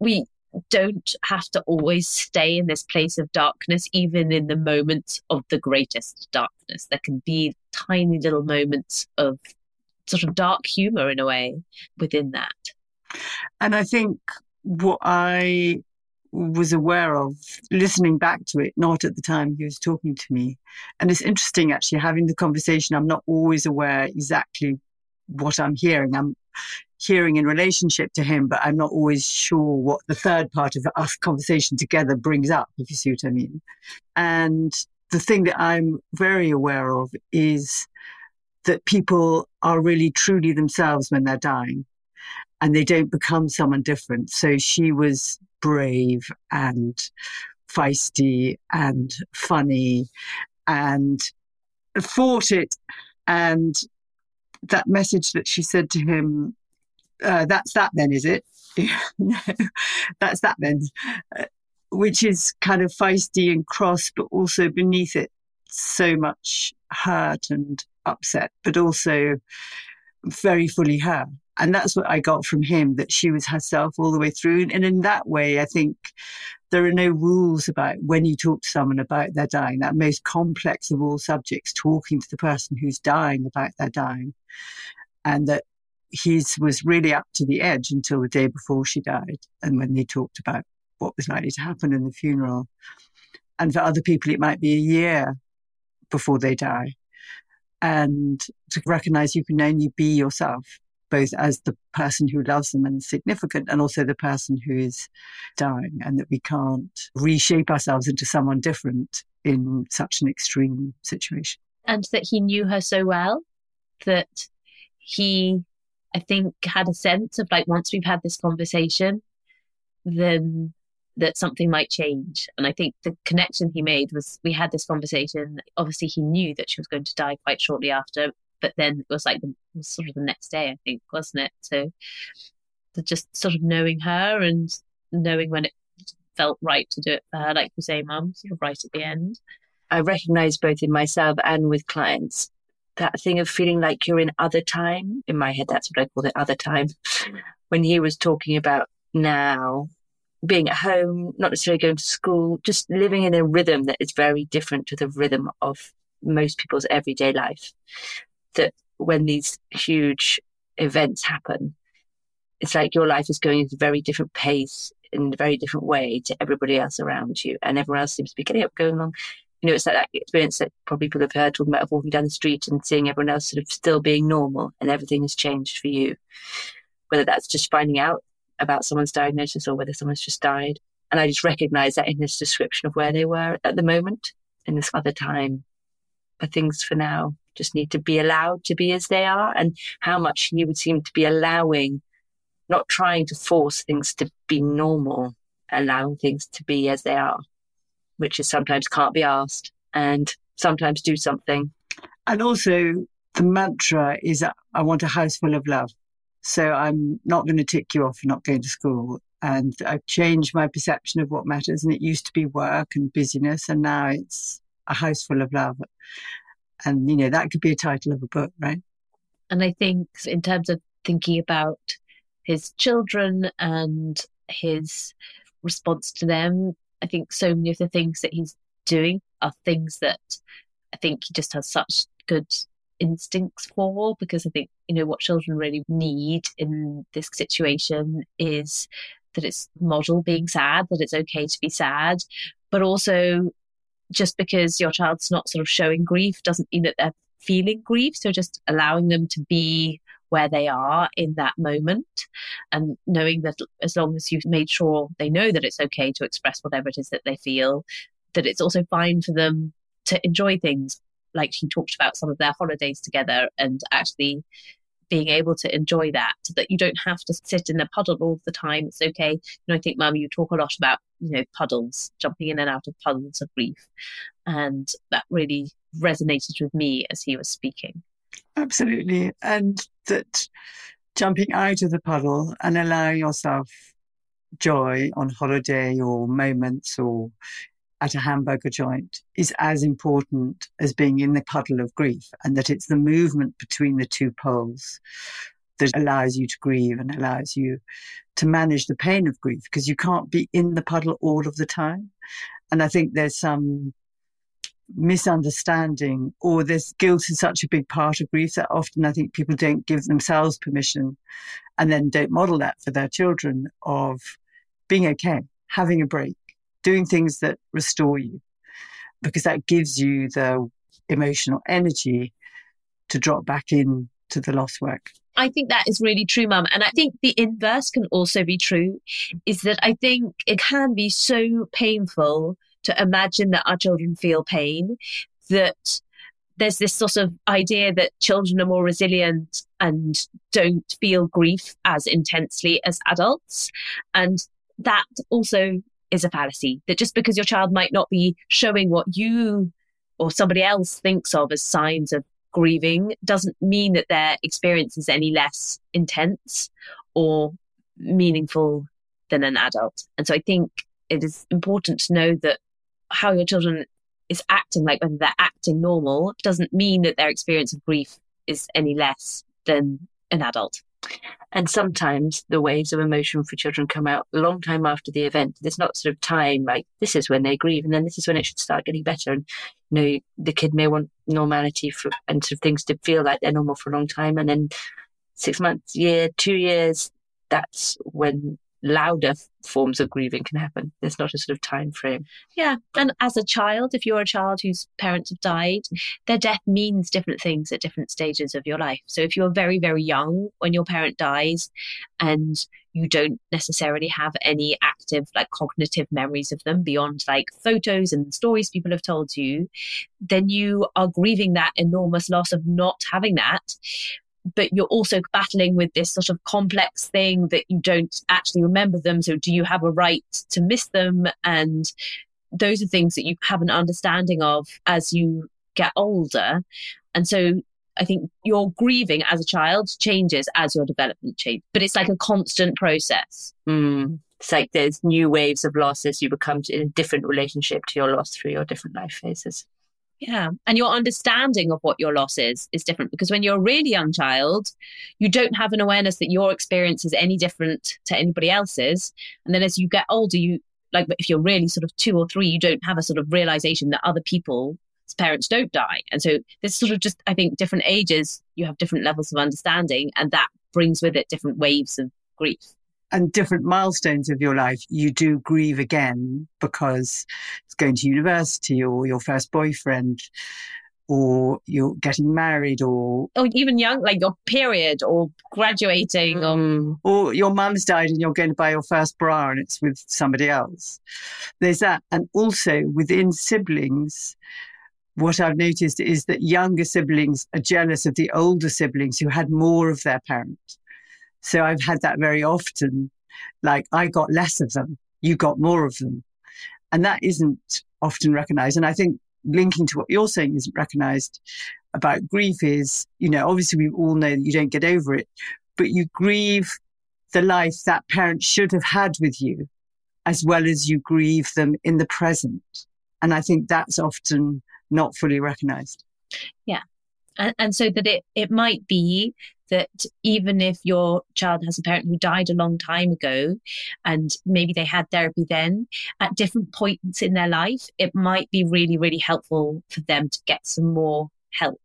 we don't have to always stay in this place of darkness, even in the moments of the greatest darkness. There can be tiny little moments of sort of dark humor in a way within that. And I think what I was aware of listening back to it, not at the time he was talking to me. And it's interesting actually having the conversation. I'm not always aware exactly what I'm hearing. I'm hearing in relationship to him, but I'm not always sure what the third part of us conversation together brings up, if you see what I mean. And the thing that I'm very aware of is that people are really truly themselves when they're dying and they don't become someone different. So she was brave and feisty and funny and fought it. And that message that she said to him, uh, that's that then, is it? [LAUGHS] that's that then. Uh, which is kind of feisty and cross, but also beneath it, so much hurt and upset, but also very fully her. And that's what I got from him that she was herself all the way through. And in that way, I think there are no rules about when you talk to someone about their dying, that most complex of all subjects, talking to the person who's dying about their dying. And that his was really up to the edge until the day before she died. And when they talked about what was likely to happen in the funeral. And for other people, it might be a year before they die and to recognize you can only be yourself, both as the person who loves them and significant, and also the person who is dying, and that we can't reshape ourselves into someone different in such an extreme situation. And that he knew her so well that he, I think, had a sense of like, once we've had this conversation, then that something might change. And I think the connection he made was we had this conversation. Obviously, he knew that she was going to die quite shortly after, but then it was like the, was sort of the next day, I think, wasn't it? So just sort of knowing her and knowing when it felt right to do it for her, like you say, Mum, sort of right at the end. I recognize both in myself and with clients that thing of feeling like you're in other time. In my head, that's what I call it, other time. When he was talking about now being at home, not necessarily going to school, just living in a rhythm that is very different to the rhythm of most people's everyday life. That when these huge events happen, it's like your life is going at a very different pace in a very different way to everybody else around you. And everyone else seems to be getting up, going along. You know, it's like that experience that probably people have heard talking about walking down the street and seeing everyone else sort of still being normal and everything has changed for you. Whether that's just finding out about someone's diagnosis or whether someone's just died. And I just recognize that in his description of where they were at the moment in this other time. But things for now just need to be allowed to be as they are and how much he would seem to be allowing, not trying to force things to be normal, allowing things to be as they are, which is sometimes can't be asked and sometimes do something. And also, the mantra is I want a house full of love. So I'm not going to tick you off for not going to school. And I've changed my perception of what matters. And it used to be work and busyness, and now it's a house full of love. And, you know, that could be a title of a book, right? And I think, in terms of thinking about his children and his response to them, I think so many of the things that he's doing are things that I think he just has such good instincts for because I think, you know, what children really need in this situation is that it's model being sad, that it's okay to be sad, but also just because your child's not sort of showing grief doesn't mean that they're feeling grief. So just allowing them to be where they are in that moment and knowing that as long as you've made sure they know that it's okay to express whatever it is that they feel, that it's also fine for them to enjoy things like he talked about some of their holidays together and actually being able to enjoy that that you don't have to sit in a puddle all the time. It's okay. You know i think mum you talk a lot about you know puddles jumping in and out of puddles of grief. And that really resonated with me as he was speaking. Absolutely. And that jumping out of the puddle and allowing yourself joy on holiday or moments or at a hamburger joint is as important as being in the puddle of grief, and that it's the movement between the two poles that allows you to grieve and allows you to manage the pain of grief because you can't be in the puddle all of the time. And I think there's some misunderstanding or there's guilt is such a big part of grief that often I think people don't give themselves permission and then don't model that for their children of being okay, having a break, doing things that restore you because that gives you the emotional energy to drop back in to the lost work. I think that is really true, Mum. And I think the inverse can also be true is that I think it can be so painful to imagine that our children feel pain that there's this sort of idea that children are more resilient and don't feel grief as intensely as adults. And that also is a fallacy. That just because your child might not be showing what you or somebody else thinks of as signs of grieving doesn't mean that their experience is any less intense or meaningful than an adult. And so I think it is important to know that how your children is acting, like whether they're acting normal, doesn't mean that their experience of grief is any less than an adult. And sometimes the waves of emotion for children come out a long time after the event. There's not sort of time like this is when they grieve, and then this is when it should start getting better. And you know, the kid may want normality for and sort of things to feel like they're normal for a long time, and then six months, year, two years, that's when louder forms of grieving can happen. There's not a sort of time frame. Yeah. And as a child, if you're a child whose parents have died, their death means different things at different stages of your life. So if you're very, very young when your parent dies and you don't necessarily have any active like cognitive memories of them beyond like photos and stories people have told you then you are grieving that enormous loss of not having that but you're also battling with this sort of complex thing that you don't actually remember them. So, do you have a right to miss them? And those are things that you have an understanding of as you get older. And so, I think your grieving as a child changes as your development changes, but it's like a constant process. Mm. It's like there's new waves of loss as you become in a different relationship to your loss through your different life phases. Yeah. And your understanding of what your loss is is different because when you're a really young child, you don't have an awareness that your experience is any different to anybody else's. And then as you get older, you like if you're really sort of two or three, you don't have a sort of realization that other people's parents don't die. And so there's sort of just, I think, different ages, you have different levels of understanding, and that brings with it different waves of grief and different milestones of your life, you do grieve again because it's going to university or your first boyfriend or you're getting married or or even young like your period or graduating um, or your mum's died and you're going to buy your first bra and it's with somebody else. There's that. And also within siblings what i've noticed is that younger siblings are jealous of the older siblings who had more of their parents so I've had that very often. Like I got less of them, you got more of them. And that isn't often recognized. And I think linking to what you're saying isn't recognized about grief is, you know, obviously we all know that you don't get over it, but you grieve the life that parent should have had with you as well as you grieve them in the present. And I think that's often not fully recognized. Yeah. And, and so that it, it might be that even if your child has a parent who died a long time ago and maybe they had therapy then, at different points in their life, it might be really, really helpful for them to get some more help,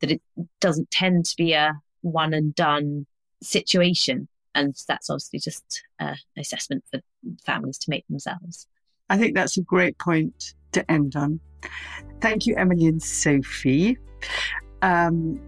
that it doesn't tend to be a one and done situation. And that's obviously just an assessment for families to make themselves. I think that's a great point to end on. Thank you, Emily and Sophie. Um,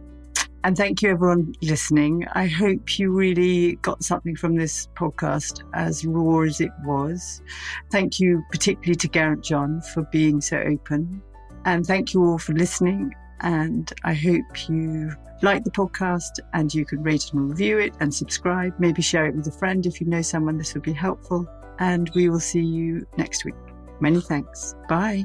and thank you, everyone listening. I hope you really got something from this podcast, as raw as it was. Thank you, particularly to Geraint John, for being so open. And thank you all for listening. And I hope you like the podcast and you can rate and review it and subscribe. Maybe share it with a friend if you know someone this would be helpful. And we will see you next week. Many thanks. Bye.